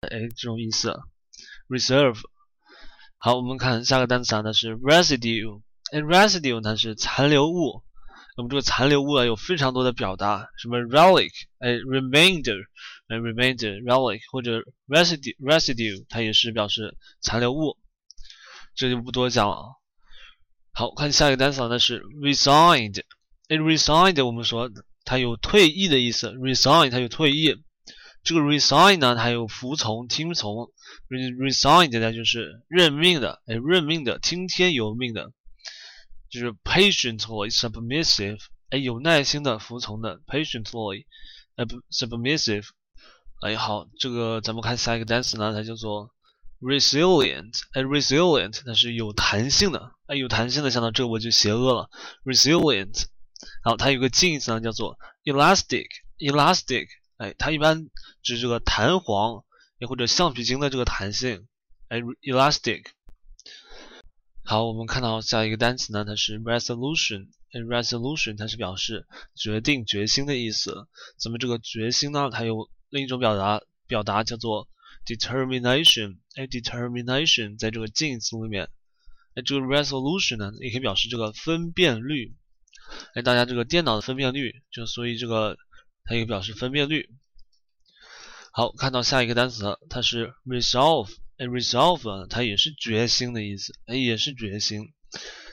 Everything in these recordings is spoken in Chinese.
哎，这种意思。reserve。好，我们看下个单词啊，它是 residue。哎，residue 它是残留物。那么这个残留物啊，有非常多的表达，什么 relic，哎，remainder，哎，remainder，relic，或者 residue，residue，它也是表示残留物。这就不多讲了。好看下一个单词啊，那是 resigned。哎，resigned，我们说它有退役的意思，resigned 它有退役。这个 resign 呢，它有服从、听从。resigned 呢，就是认命的，哎，认命的，听天由命的。就是 patiently submissive，哎，有耐心的服从的，patiently，呃不，submissive。哎，好，这个咱们看下一个单词呢，它叫做 resilient，哎，resilient，它是有弹性的，哎，有弹性的，想到这我就邪恶了，resilient。好，它有个近义词呢，叫做 elastic，elastic，哎，它一般指这个弹簧，也或者橡皮筋的这个弹性，哎，elastic。好，我们看到下一个单词呢，它是 resolution。resolution 它是表示决定、决心的意思。咱们这个决心呢，它有另一种表达，表达叫做 determination。哎，determination 在这个近义词里面。哎，这个 resolution 呢，也可以表示这个分辨率。哎，大家这个电脑的分辨率，就所以这个它也表示分辨率。好，看到下一个单词，它是 resolve。哎，resolve 它也是决心的意思，哎，也是决心。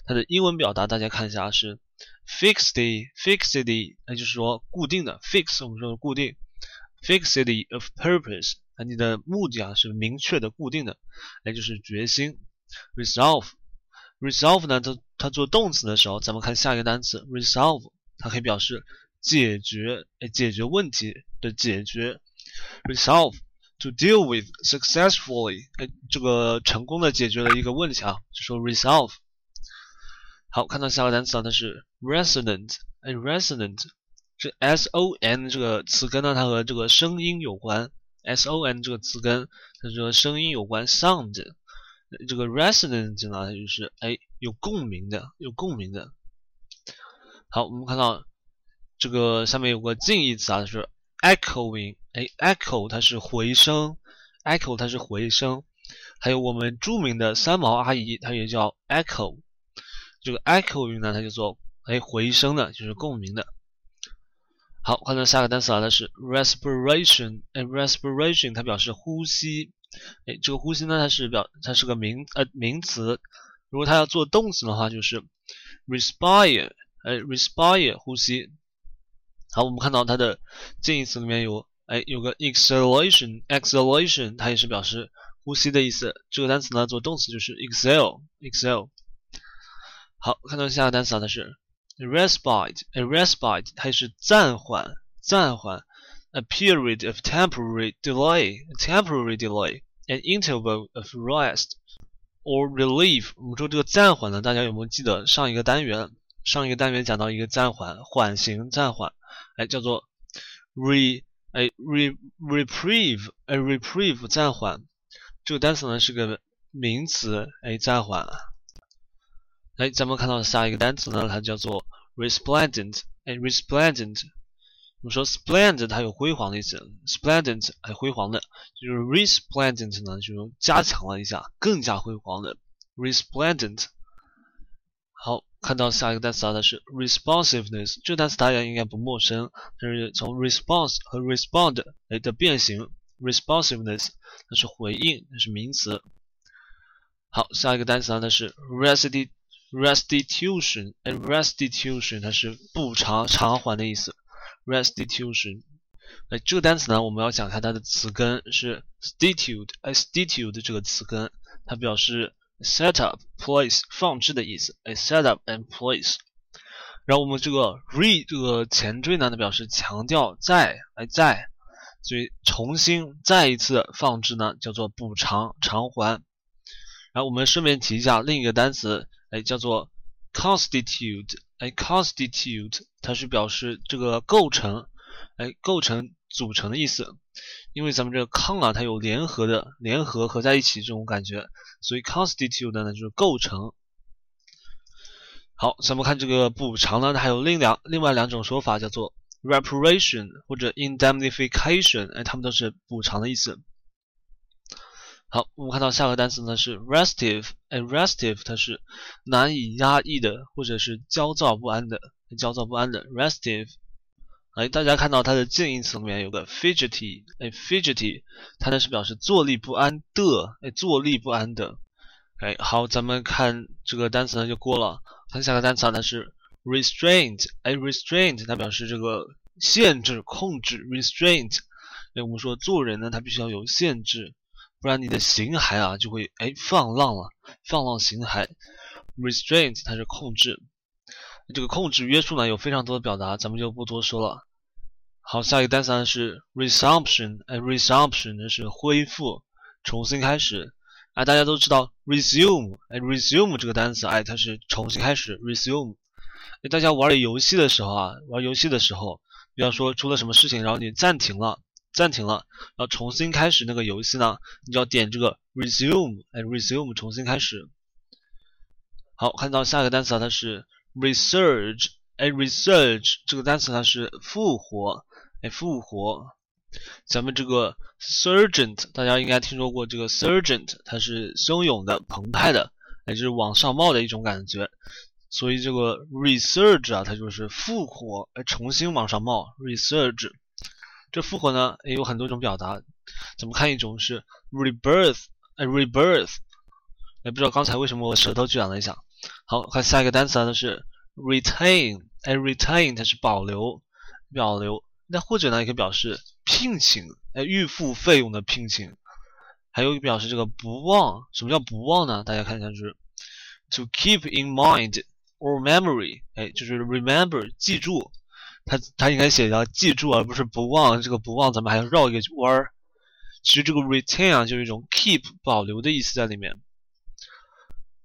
它的英文表达大家看一下是 fixed，fixed，那就是说固定的，fix 我们说的固定，fixed of purpose，啊，你的目的啊是明确的、固定的，哎，就是决心。resolve，resolve 呢，它它做动词的时候，咱们看下一个单词 resolve，它可以表示解决，哎，解决问题的解决，resolve。To deal with successfully，哎，这个成功的解决了一个问题啊，就说 resolve。好，看到下个单词啊，它是 resonant，哎，resonant，这 s o n 这个词根呢，它和这个声音有关，s o n 这个词根它和声音有关，sound，这个 resonant 呢，它就是哎有共鸣的，有共鸣的。好，我们看到这个下面有个近义词啊，就是 echoing。哎，echo 它是回声，echo 它是回声，还有我们著名的三毛阿姨，她也叫 echo。这个 echoing 呢，它叫做哎回声的，就是共鸣的。好，看到下个单词啊，它是 respiration。哎，respiration 它表示呼吸。哎，这个呼吸呢，它是表它是个名呃名词。如果它要做动词的话，就是 respire。哎，respire 呼吸。好，我们看到它的近义词里面有。哎，有个 exhalation，exhalation，它也是表示呼吸的意思。这个单词呢，做动词就是 exhale，exhale。好，看到下个单词啊，它是 respite，respite，它也是暂缓，暂缓。A period of temporary delay，temporary delay，an interval of rest or relief。我们说这个暂缓呢，大家有没有记得上一个单元？上一个单元讲到一个暂缓，缓刑暂缓，哎，叫做 re。哎，re reprieve，哎，reprieve 暂缓，这个单词呢是个名词，哎，暂缓。哎，咱们看到下一个单词呢，它叫做 resplendent，哎，resplendent。我们说 splendid 它有辉煌的意思，splendid 哎，辉煌的，就是 resplendent 呢，就是加强了一下，更加辉煌的 resplendent。看到下一个单词啊，它是 responsiveness，这个单词大家应该不陌生，它是从 response 和 respond 哎的变形，responsiveness 它是回应，它是名词。好，下一个单词啊，它是 restitution，哎，restitution 它是补偿、偿还的意思，restitution。哎，这个单词呢，我们要讲一下它的词根是 stitute，哎，stitute 这个词根，它表示。Set up place 放置的意思，哎，set up and place。然后我们这个 re 这个前缀呢，它表示强调在，哎在，所以重新再一次放置呢，叫做补偿偿还。然后我们顺便提一下另一个单词，哎，叫做 constitute，哎，constitute 它是表示这个构成，哎，构成组成的意思。因为咱们这个 con 啊，它有联合的，联合合在一起这种感觉，所以 constitute 呢就是构成。好，咱们看这个补偿呢，它还有另两另外两种说法，叫做 reparation 或者 indemnification，哎，它们都是补偿的意思。好，我们看到下个单词呢是 restive，哎，restive 它是难以压抑的，或者是焦躁不安的，焦躁不安的 restive。哎，大家看到它的近义词里面有个 fidgety，哎，fidgety 它呢是表示坐立不安的，哎，坐立不安的。哎，好，咱们看这个单词呢就过了，看下个单词啊，它是 restraint，哎，restraint 它表示这个限制、控制，restraint。哎，我们说做人呢，他必须要有限制。不然你的形骸啊就会哎放浪了，放浪形骸。restraint 它是控制，这个控制约束呢有非常多的表达，咱们就不多说了。好，下一个单词呢是 resumption，哎，resumption 呢是恢复，重新开始。哎，大家都知道 resume，哎，resume 这个单词哎它是重新开始，resume。哎，大家玩游戏的时候啊，玩游戏的时候，比方说出了什么事情，然后你暂停了。暂停了，要重新开始那个游戏呢，你就要点这个 resume，哎，resume 重新开始。好，看到下一个单词啊它是 resurge，哎，resurge 这个单词它是复活，哎，复活。咱们这个 surgent 大家应该听说过，这个 surgent 它是汹涌的、澎湃的，哎，就是往上冒的一种感觉。所以这个 resurge 啊，它就是复活，哎，重新往上冒，resurge。这复活呢也有很多种表达，咱们看一种是 rebirth，哎，rebirth，哎，不知道刚才为什么我舌头卷了一下。好，看下一个单词呢是 retain，哎，retain 它是保留，保留。那或者呢也可以表示聘请，哎，预付费用的聘请。还有表示这个不忘，什么叫不忘呢？大家看一下就是 to keep in mind or memory，哎，就是 remember，记住。它它应该写叫记住，而不是不忘。这个不忘咱们还要绕一个弯儿。其实这个 retain 啊，就是一种 keep 保留的意思在里面。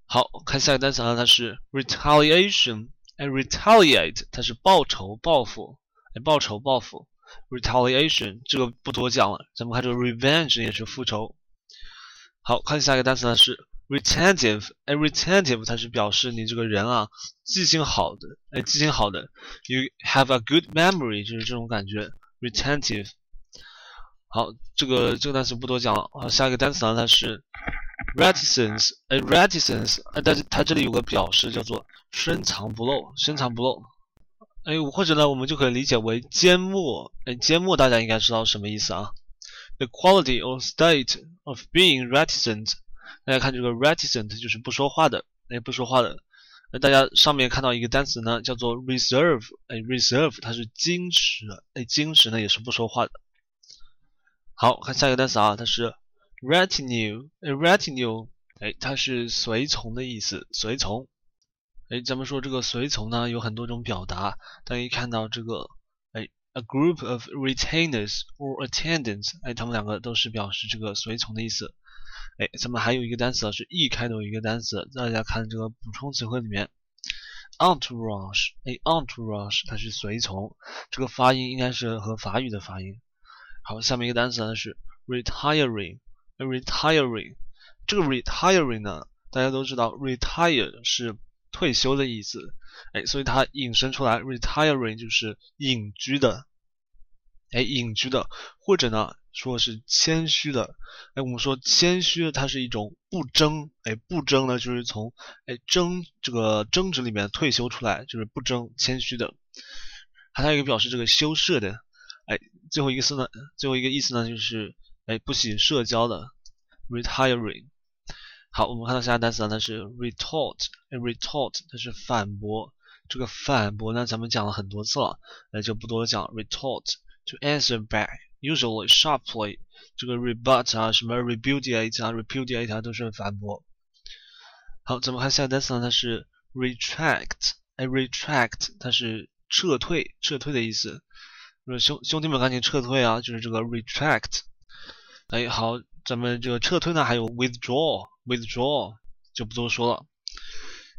好看下一个单词啊，它是 retaliation。哎，retaliate 它是报仇、报复。哎，报仇、报复。retaliation 这个不多讲了。咱们看这个 revenge 也是复仇。好看下一个单词呢是。retentive，哎，retentive 它是表示你这个人啊记性好的，哎，记性好的，you have a good memory，就是这种感觉，retentive。好，这个这个单词不多讲了，好，下一个单词呢它是 reticence，哎，reticence，哎，但是它这里有个表示叫做深藏不露，深藏不露，哎，或者呢我们就可以理解为缄默，哎，缄默大家应该知道什么意思啊？The quality or state of being reticent。大家看这个 reticent 就是不说话的，哎，不说话的。那大家上面看到一个单词呢，叫做 reserve，哎，reserve 它是矜持，哎，矜持呢也是不说话的。好看下一个单词啊，它是 retinue，哎，retinue，哎，它是随从的意思，随从。哎，咱们说这个随从呢有很多种表达，大家一看到这个，哎，a group of retainers or attendants，哎，他们两个都是表示这个随从的意思。哎，咱们还有一个单词是 e 开头一个单词，大家看这个补充词汇里面，entourage，哎，entourage 它是随从，这个发音应该是和法语的发音。好，下面一个单词呢是 retiring，retiring，这个 retiring 呢，大家都知道 retire 是退休的意思，哎，所以它引申出来 retiring 就是隐居的，哎，隐居的，或者呢？说是谦虚的，哎，我们说谦虚，它是一种不争，哎，不争呢，就是从哎争这个争执里面退休出来，就是不争，谦虚的。还有一个表示这个羞涩的，哎，最后一个词呢，最后一个意思呢，就是哎不喜社交的，retiring。好，我们看到下个单词呢，它是 retort，哎，retort 它是反驳，这个反驳呢，咱们讲了很多次了，那就不多讲，retort，to answer back。Usually sharply，这个 rebut 啊，什么 repudiate 啊，repudiate 啊，都是反驳。好，咱们看下个单词呢，它是 retract，哎，retract 它是撤退，撤退的意思。说兄兄弟们赶紧撤退啊，就是这个 retract。哎，好，咱们这个撤退呢，还有 withdraw Withdraw 就不多说了。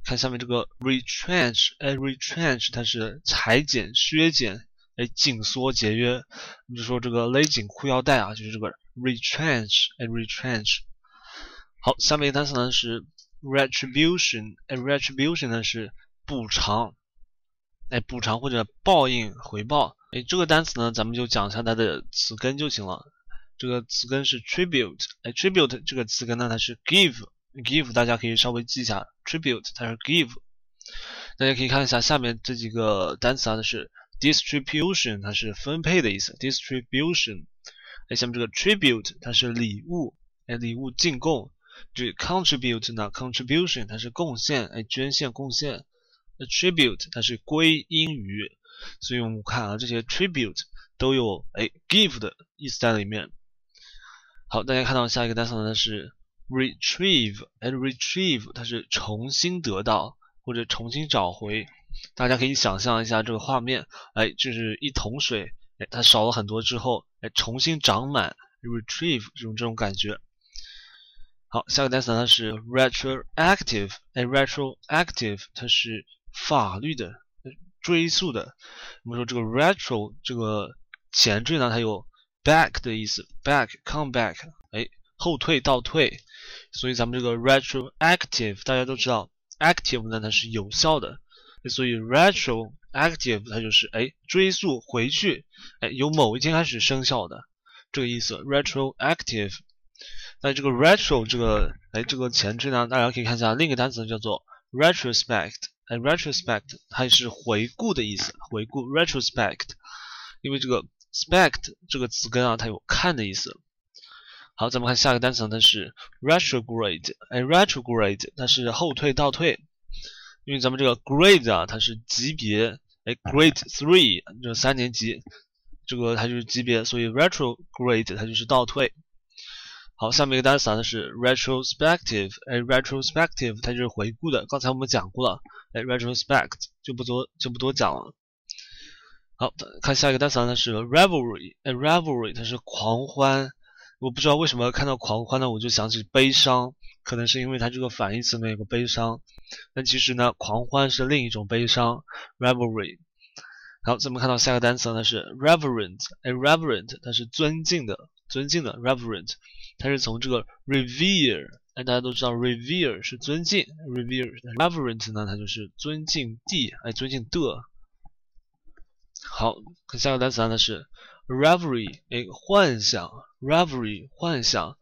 看下面这个 retrench，哎，retrench 它是裁剪、削减。哎，紧缩节约，你就说这个勒紧裤腰带啊，就是这个 retrench，哎，retrench。好，下面一个单词呢是 retribution，哎，retribution 呢是补偿，哎，补偿或者报应、回报。哎，这个单词呢，咱们就讲一下它的词根就行了。这个词根是 tribute，哎，tribute 这个词根呢，它是 give，give 大家可以稍微记一下，tribute 它是 give。大家可以看一下下面这几个单词啊，它是 distribution，它是分配的意思，distribution。哎，下面这个 tribute 它是礼物，哎，礼物进贡。对 contribute 呢，contribution 它是贡献，哎，捐献贡献。attribute 它是归因于，所以我们看啊，这些 tribute 都有哎 give 的意思在里面。好，大家看到下一个单词呢是 retrieve，哎，retrieve 它是重新得到或者重新找回。大家可以想象一下这个画面，哎，就是一桶水，哎，它少了很多之后，哎，重新长满，retrieve 这种这种感觉。好，下个单词呢是 retroactive，哎，retroactive 它是法律的追溯的。我们说这个 retro 这个前缀呢，它有 back 的意思，back，come back，哎，后退倒退。所以咱们这个 retroactive 大家都知道，active 呢它是有效的，所以 retroactive 它就是哎追溯回去，哎由某一天开始生效的这个意思，retroactive。那这个 retro 这个哎这个前缀呢，大家可以看一下另一个单词叫做 retrospect，哎 retrospect 它也是回顾的意思，回顾 retrospect，因为这个 spect 这个词根啊，它有看的意思。好，咱们看下一个单词，它是 retrograde，哎 retrograde 它是后退倒退，因为咱们这个 grade 啊，它是级别，哎 grade three 这三年级，这个它就是级别，所以 retrograde 它就是倒退。好，下面一个单词呢是 retrospective，哎，retrospective 它就是回顾的。刚才我们讲过了，哎，retrospect 就不多就不多讲了。好，看下一个单词呢是 revelry，哎，revelry 它是狂欢。我不知道为什么看到狂欢呢，我就想起悲伤，可能是因为它这个反义词里面有个悲伤。但其实呢，狂欢是另一种悲伤，revelry。好，咱们看到下一个单词呢是 reverent，哎，reverent 它是尊敬的，尊敬的，reverent。它是从这个 revere，哎，大家都知道 revere 是尊敬，revere，reverent 呢，它就是尊敬地，哎，尊敬的。好，看下个单词呢是 reverie，哎，幻想，reverie，幻想。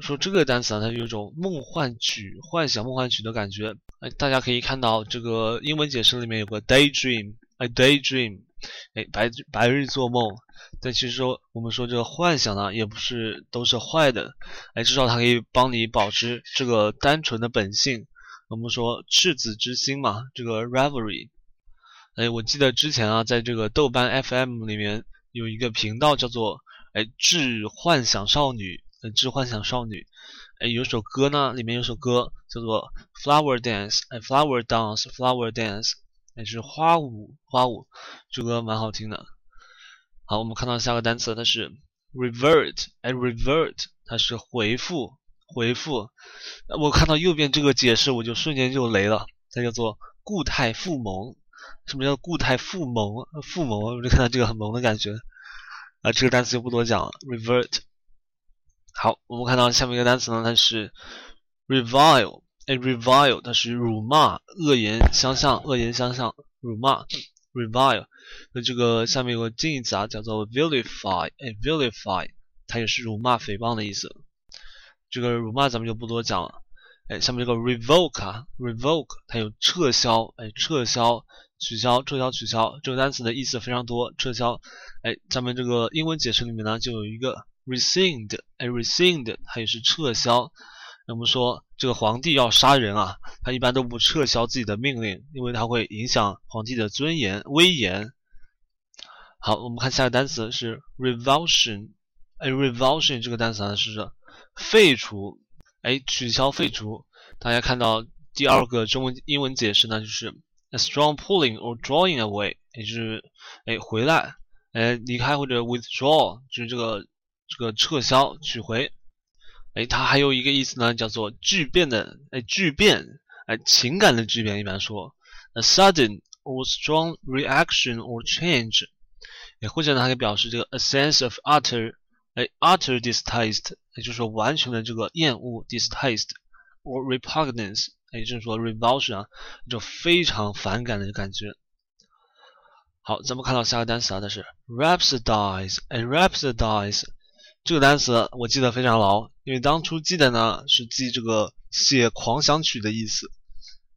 说这个单词啊，它有一种梦幻曲、幻想、梦幻曲的感觉。哎，大家可以看到这个英文解释里面有个 daydream，哎，daydream。哎，白白日做梦，但其实说我们说这个幻想呢，也不是都是坏的。哎，至少它可以帮你保持这个单纯的本性。我们说赤子之心嘛，这个 reverie。哎，我记得之前啊，在这个豆瓣 FM 里面有一个频道叫做哎致幻想少女，致幻想少女。哎，有首歌呢，里面有首歌叫做 Flower Dance，哎，Flower Dance，Flower Dance。也是花舞，花舞，这歌蛮好听的。好，我们看到下个单词，它是 revert，哎，revert，它是回复，回复。我看到右边这个解释，我就瞬间就雷了，它叫做固态复萌。什么叫固态复萌？复萌，我就看到这个很萌的感觉。啊，这个单词就不多讲了，revert。好，我们看到下面一个单词呢，它是 revile。哎，revile 它是辱骂、恶言相向、恶言相向、辱骂，revile。那这个下面有个近义词啊，叫做 vilify。哎，vilify 它也是辱骂、诽谤的意思。这个辱骂咱们就不多讲了。哎，下面这个 revoke 啊，revoke 它有撤销、哎，撤销、取消、撤销、取消这个单词的意思非常多。撤销，哎，咱们这个英文解释里面呢就有一个 rescind。哎，rescind 它也是撤销。我们说这个皇帝要杀人啊，他一般都不撤销自己的命令，因为他会影响皇帝的尊严、威严。好，我们看下个单词是 revulsion。哎，revulsion 这个单词呢是废除，哎，取消、废除。大家看到第二个中文英文解释呢，就是 a strong pulling or drawing away，也就是哎回来，哎离开或者 withdraw，就是这个这个撤销、取回。哎，它还有一个意思呢，叫做巨变的，哎，巨变，哎，情感的巨变，一般说，a sudden or strong reaction or change，哎，或者呢，还可以表示这个 a sense of utter，哎，utter distaste，也就是说完全的这个厌恶，distaste，or repugnance，哎，就是说 revulsion 啊，一种非常反感的感觉。好，咱们看到下个单词啊，它是 rhapsodize，哎，rhapsodize。这个单词我记得非常牢，因为当初记得呢是记这个写狂想曲的意思。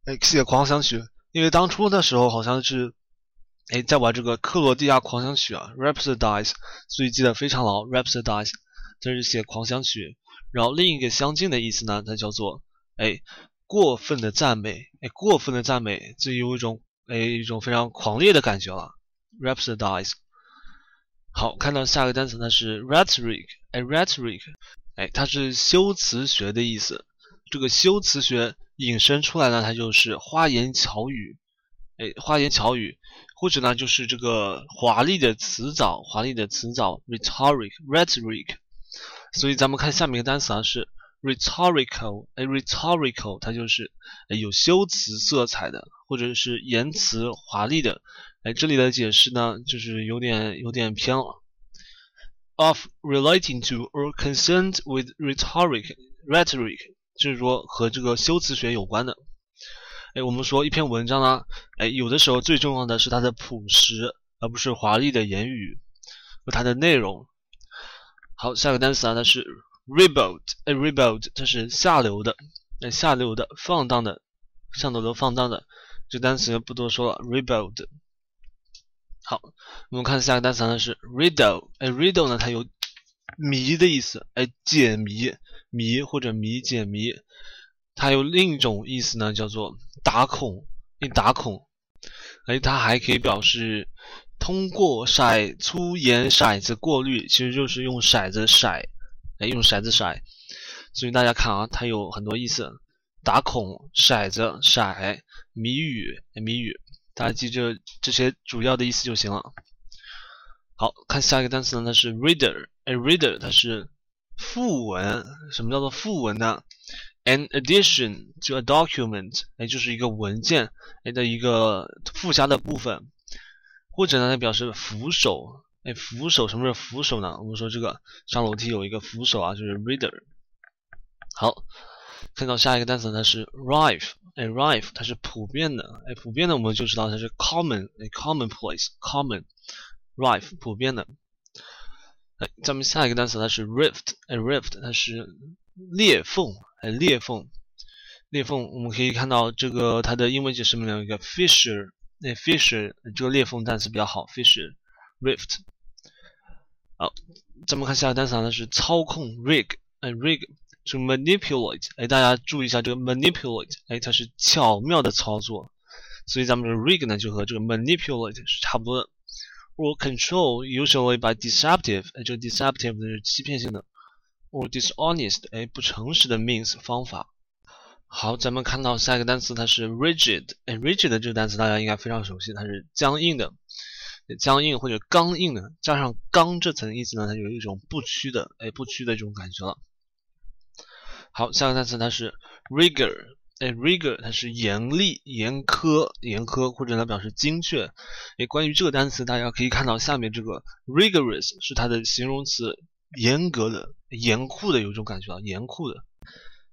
哎，写狂想曲，因为当初的时候好像是哎在玩这个克罗地亚狂想曲啊，Rhapsodize，所以记得非常牢。Rhapsodize，这是写狂想曲。然后另一个相近的意思呢，它叫做哎过分的赞美，哎过分的赞美，就有一种哎一种非常狂烈的感觉了。Rhapsodize。好，看到下个单词呢是 rhetoric，哎，rhetoric，哎，它是修辞学的意思。这个修辞学引申出来呢，它就是花言巧语，哎，花言巧语，或者呢就是这个华丽的辞藻，华丽的辞藻，rhetoric，rhetoric。所以咱们看下面一个单词啊是 rhetorical，哎，rhetorical，它就是有修辞色彩的，或者是言辞华丽的。哎，这里的解释呢，就是有点有点偏了。Of relating to or concerned with rhetoric, rhetoric，就是说和这个修辞学有关的。哎，我们说一篇文章呢，哎，有的时候最重要的是它的朴实，而不是华丽的言语和它的内容。好，下个单词啊，它是 ribald，哎，ribald，它是下流的，哎，下流的，放荡的，上头都放荡的。这单词不多说了，ribald。好，我们看下一个单词呢是 riddle，哎，riddle 呢它有谜的意思，哎，解谜，谜或者谜解谜，它有另一种意思呢叫做打孔，一打孔，哎，它还可以表示通过筛粗盐骰子过滤，其实就是用骰子骰，哎，用骰子骰，所以大家看啊，它有很多意思，打孔、骰子、骰、谜语、谜语。大家记着这些主要的意思就行了。好看下一个单词呢，它是 reader，哎，reader 它是副文。什么叫做副文呢？An addition to a document，哎，就是一个文件哎的一个附加的部分，或者呢，它表示扶手。哎，扶手，什么是扶手呢？我们说这个上楼梯有一个扶手啊，就是 reader。好。看到下一个单词，它是 rife，哎，rife 它是普遍的，哎，普遍的我们就知道它是 common，哎，commonplace，common，rife 普遍的。哎，咱们下一个单词它是 rift，哎，rift 它是裂缝，哎，裂缝，裂缝，我们可以看到这个它的英文解释里面有一个 fissure，哎，fissure 这个裂缝单词比较好，fissure，rift。咱们看下一个单词它是操控 rig，哎，rig。to manipulate，哎，大家注意一下这个 manipulate，哎，它是巧妙的操作，所以咱们这个 rig 呢就和这个 manipulate 是差不多的。or control usually by deceptive，哎，这个 deceptive 呢是欺骗性的，or dishonest，哎，不诚实的 means 方法。好，咱们看到下一个单词，它是 rigid，哎，rigid 这个单词大家应该非常熟悉，它是僵硬的，僵硬或者刚硬的，加上刚这层意思呢，它有一种不屈的，哎，不屈的这种感觉了。好，下个单词它是 rigor，哎，rigor 它是严厉、严苛、严苛，或者呢表示精确。哎，关于这个单词，大家可以看到下面这个 rigorous 是它的形容词，严格的、严酷的，有一种感觉啊，严酷的。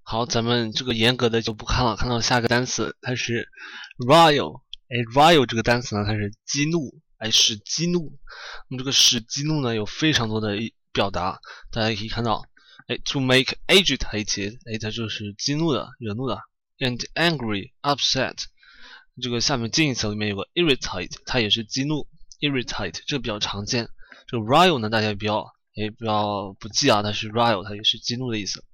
好，咱们这个严格的就不看了，看到下个单词，它是 rile，哎，rile 这个单词呢，它是激怒，哎，使激怒。那么这个使激怒呢，有非常多的表达，大家可以看到。哎，to make agitated，哎，它就是激怒的、惹怒的；and angry、upset，这个下面近义词里面有个 irritate，它也是激怒，irritate，这个比较常见。这个 rile 呢，大家也不要哎不要不记啊，它是 rile，它也是激怒的意思。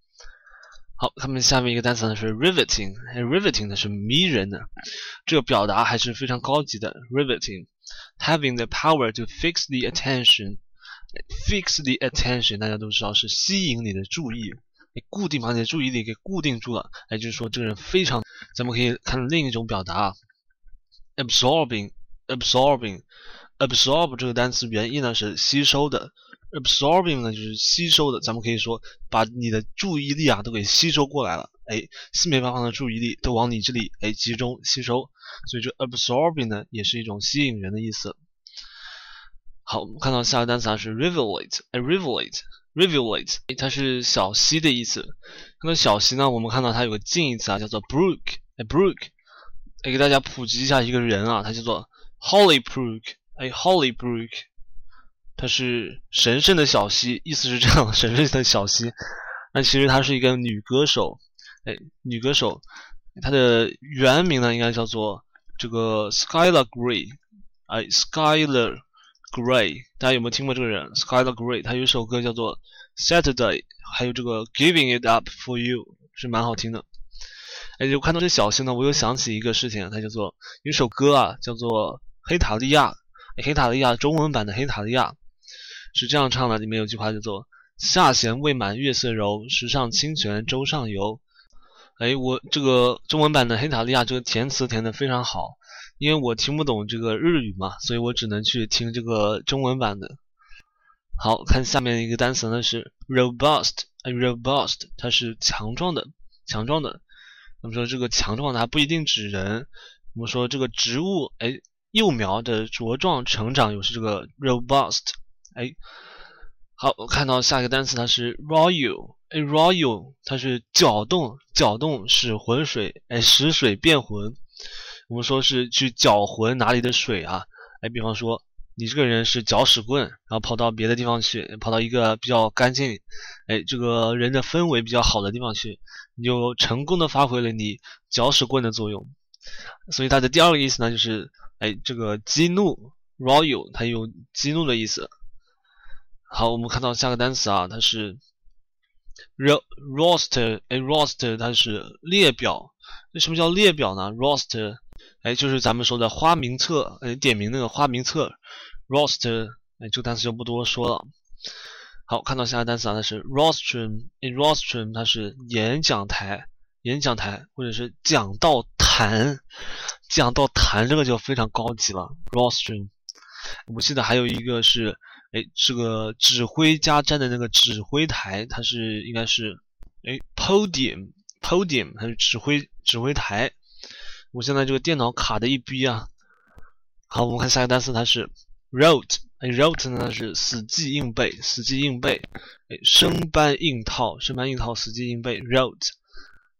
好，他们下面一个单词呢是 riveting，riveting 呢是迷人的，这个表达还是非常高级的，riveting Having the power to fix the attention。Fix the attention，大家都知道是吸引你的注意，你固定把你的注意力给固定住了。也，就是说这个人非常，咱们可以看另一种表达，absorbing，absorbing，absorb 这个单词原意呢是吸收的，absorbing 呢就是吸收的。咱们可以说把你的注意力啊都给吸收过来了，哎，四面八方的注意力都往你这里哎集中吸收，所以这 absorbing 呢也是一种吸引人的意思。好，我们看到下个单词啊是 rivulet，哎，rivulet，rivulet，它是小溪的意思。那么小溪呢，我们看到它有个近义词啊，叫做 brook，哎，brook，哎，给大家普及一下一个人啊，他叫做 Holly Brook，哎，Holly Brook，它是神圣的小溪，意思是这样，神圣的小溪。那其实她是一个女歌手，哎，女歌手，她的原名呢应该叫做这个 Skylar Grey，哎，Skylar Grey，大家有没有听过这个人？Skylar Grey，她有首歌叫做 Saturday，还有这个 Giving It Up For You，是蛮好听的。哎，就看到这小溪呢，我又想起一个事情，它叫做有首歌啊，叫做《黑塔利亚》，黑塔利亚中文版的《黑塔利亚》是这样唱的，里面有句话叫做“下弦未满月色柔，石上清泉舟上游”。哎，我这个中文版的《黑塔利亚》这个填词填的非常好，因为我听不懂这个日语嘛，所以我只能去听这个中文版的。好看下面一个单词呢是 robust，哎，robust 它是强壮的，强壮的。那么说这个强壮的还不一定指人，我们说这个植物，哎，幼苗的茁壮成长又是这个 robust，哎，好，我看到下一个单词它是 royal，哎，royal 它是搅动，搅动使浑水，哎，使水变浑，我们说是去搅浑哪里的水啊，哎，比方说。你这个人是搅屎棍，然后跑到别的地方去，跑到一个比较干净，哎，这个人的氛围比较好的地方去，你就成功的发挥了你搅屎棍的作用。所以它的第二个意思呢，就是哎，这个激怒，royal，它有激怒的意思。好，我们看到下个单词啊，它是 roster，哎，roster 它是列表。那什么叫列表呢？roster，哎，就是咱们说的花名册，哎，点名那个花名册。roster，哎，这个单词就不多说了。好，看到下个单词啊，它是 rostrum。in rostrum，它是演讲台，演讲台或者是讲道坛，讲道坛这个就非常高级了。rostrum，我记得还有一个是，哎，这个指挥家站的那个指挥台，它是应该是，哎，podium，podium，它是指挥指挥台。我现在这个电脑卡的一逼啊。好，我们看下一个单词，它是。wrote，哎，wrote 呢是死记硬背，死记硬背，哎，生搬硬套，生搬硬套，死记硬背，wrote，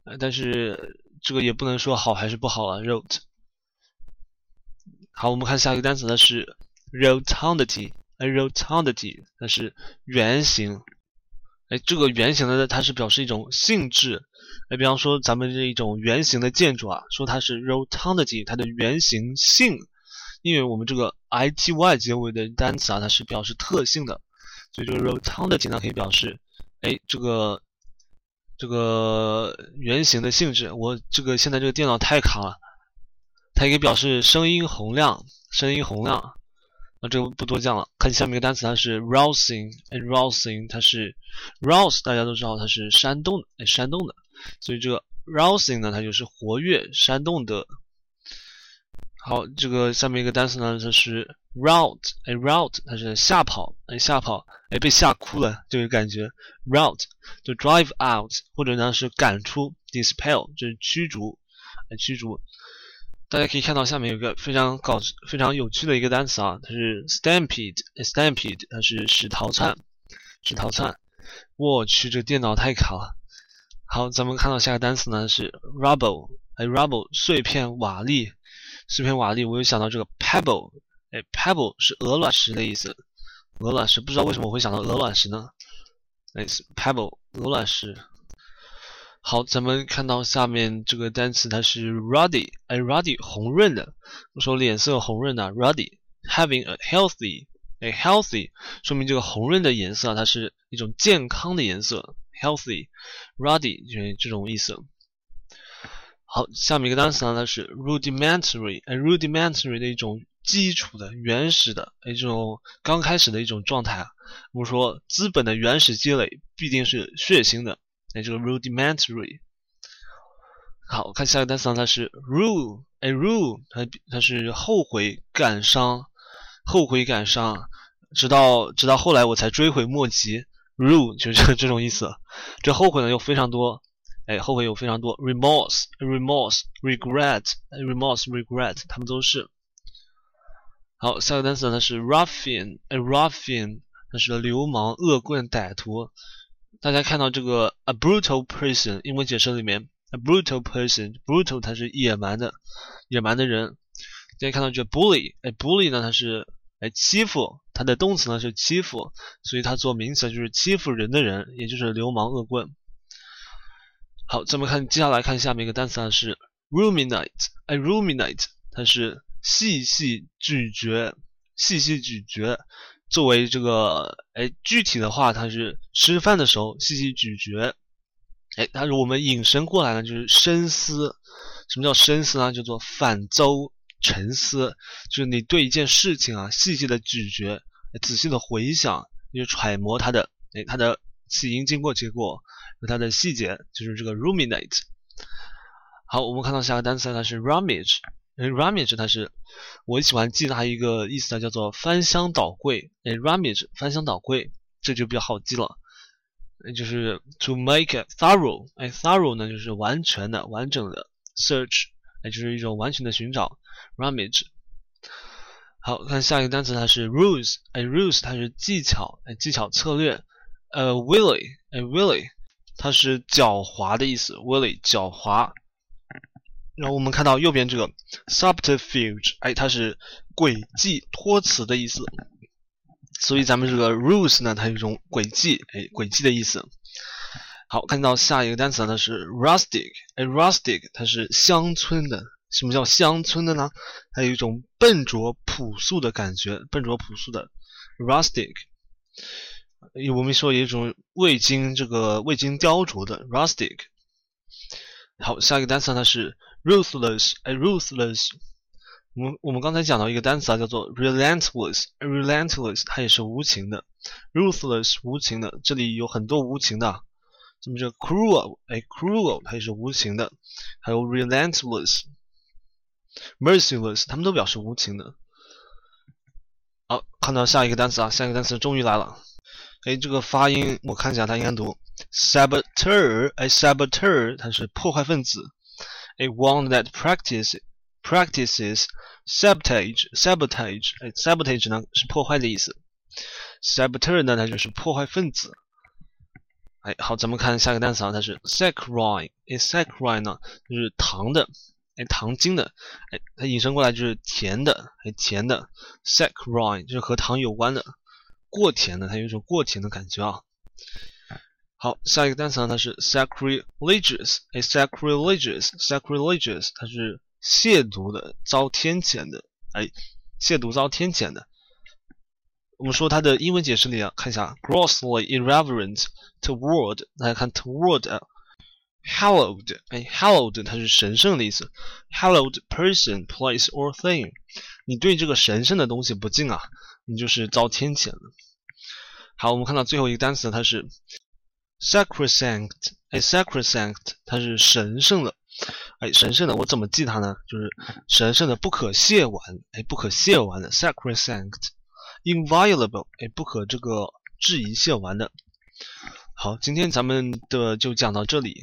呃但是这个也不能说好还是不好啊，wrote。好，我们看下一个单词呢是 rotundity，哎，rotundity，它是圆形，哎，这个圆形的它是表示一种性质，哎，比方说咱们这一种圆形的建筑啊，说它是 rotundity，它的圆形性。因为我们这个 i t y 结尾的单词啊，它是表示特性的，所以这个 rotundity 呢可以表示，哎，这个这个圆形的性质。我这个现在这个电脑太卡了，它也可以表示声音洪亮，声音洪亮。那这个不多讲了，看下面一个单词，它是 rousing，哎，rousing 它是 rouse，大家都知道它是煽动，哎，煽动的，所以这个 rousing 呢，它就是活跃、煽动的。好，这个下面一个单词呢，它是 rout，哎，rout 它是吓跑，哎，吓跑，哎，被吓哭了，这个感觉，route 就 drive out，或者呢是赶出，dispel 就是驱逐，哎，驱逐。大家可以看到下面有个非常搞、非常有趣的一个单词啊，它是 stampede，stampede 它是使逃窜，使逃窜。我去，这电脑太卡了。好，咱们看到下个单词呢是 rubble，哎，rubble 碎片瓦砾。碎片瓦砾，我又想到这个 pebble，哎，pebble 是鹅卵石的意思，鹅卵石，不知道为什么我会想到鹅卵石呢？哎，pebble 鹅卵石。好，咱们看到下面这个单词，它是 ruddy，哎，ruddy 红润的，我说脸色红润的，ruddy，having a healthy，哎，healthy 说明这个红润的颜色，它是一种健康的颜色，healthy，ruddy 就是这种意思。好，下面一个单词呢，它是 rudimentary，哎，rudimentary 的一种基础的、原始的，哎，这种刚开始的一种状态啊。我们说资本的原始积累必定是血腥的，哎，这个 rudimentary。好，看下一个单词呢，它是 rue，哎，rue，它它是后悔、感伤、后悔、感伤，直到直到后来我才追悔莫及，rue 就是这种意思。这后悔呢又非常多。哎，后悔有非常多，remorse、remorse、regret、remorse、regret，他们都是。好，下一个单词呢是 ruffian，哎，ruffian，它是流氓、恶棍、歹徒。大家看到这个 a brutal person，英文解释里面 a brutal person，brutal 它是野蛮的，野蛮的人。大家看到这个 bully，哎，bully 呢它是哎，欺负，它的动词呢是欺负，所以它做名词就是欺负人的人，也就是流氓恶棍。好，咱们看接下来看下面一个单词呢是 ruminate，哎，ruminate，它是细细咀嚼，细细咀嚼。作为这个，哎，具体的话，它是吃饭的时候细细咀嚼。哎，它是我们引申过来呢，就是深思。什么叫深思呢？叫做反周沉思，就是你对一件事情啊，细细的咀嚼，仔细的回想，就揣摩它的，哎，它的起因、经过、结果。它的细节就是这个 ruminate。好，我们看到下个单词它是 rummage。哎，rummage 它是我喜欢记它一个意思呢，叫做翻箱倒柜。哎，rummage 翻箱倒柜，这就比较好记了。就是 to make thorough。哎，thorough 呢就是完全的、完整的 search。哎，就是一种完全的寻找 rummage。好看下一个单词它是 ruse。哎，ruse 它是技巧。哎，技巧策略。呃，willy。哎，willy。它是狡猾的意思，willy 狡猾。然后我们看到右边这个 subterfuge，哎，它是诡计、托词的意思。所以咱们这个 ruse 呢，它有一种诡计，哎，诡计的意思。好，看到下一个单词呢是 rustic，哎，rustic 它是乡村的。什么叫乡村的呢？它有一种笨拙朴素的感觉，笨拙朴素的 rustic。我们说有一种未经这个未经雕琢的 rustic。好，下一个单词它是 ruthless，哎，ruthless。我们我们刚才讲到一个单词啊，叫做 relentless，relentless，它也是无情的，ruthless 无情的，这里有很多无情的，那么这 cruel，哎，cruel 它也是无情的，还有 relentless，merciless，它们都表示无情的。好，看到下一个单词啊，下一个单词终于来了。哎，这个发音我看一下，它应该读 saboteur。哎，saboteur，它是破坏分子。A one that practice practices sabotage sabotage。哎，sabotage 呢是破坏的意思。saboteur 呢，它就是破坏分子。哎，好，咱们看下一个单词啊，它是 saccharine。哎，saccharine 呢就是糖的，哎，糖精的。哎，它引申过来就是甜的，哎，甜的。saccharine 就是和糖有关的。过甜的，它有一种过甜的感觉啊。好，下一个单词呢，它是 sacrilegious，哎，sacrilegious，sacrilegious，它是亵渎的，遭天谴的，哎，亵渎遭天谴的。我们说它的英文解释里啊，看一下，grossly irreverent toward，大家看 toward，hallowed，哎，hallowed，它是神圣的意思，hallowed person, place or thing，你对这个神圣的东西不敬啊。你就是遭天谴了。好，我们看到最后一个单词，它是 sacrosanct，哎，sacrosanct，它是神圣的，哎，神圣的，我怎么记它呢？就是神圣的，不可亵玩，哎，不可亵玩的 sacrosanct，inviolable，哎，不可这个质疑亵玩的。好，今天咱们的就讲到这里。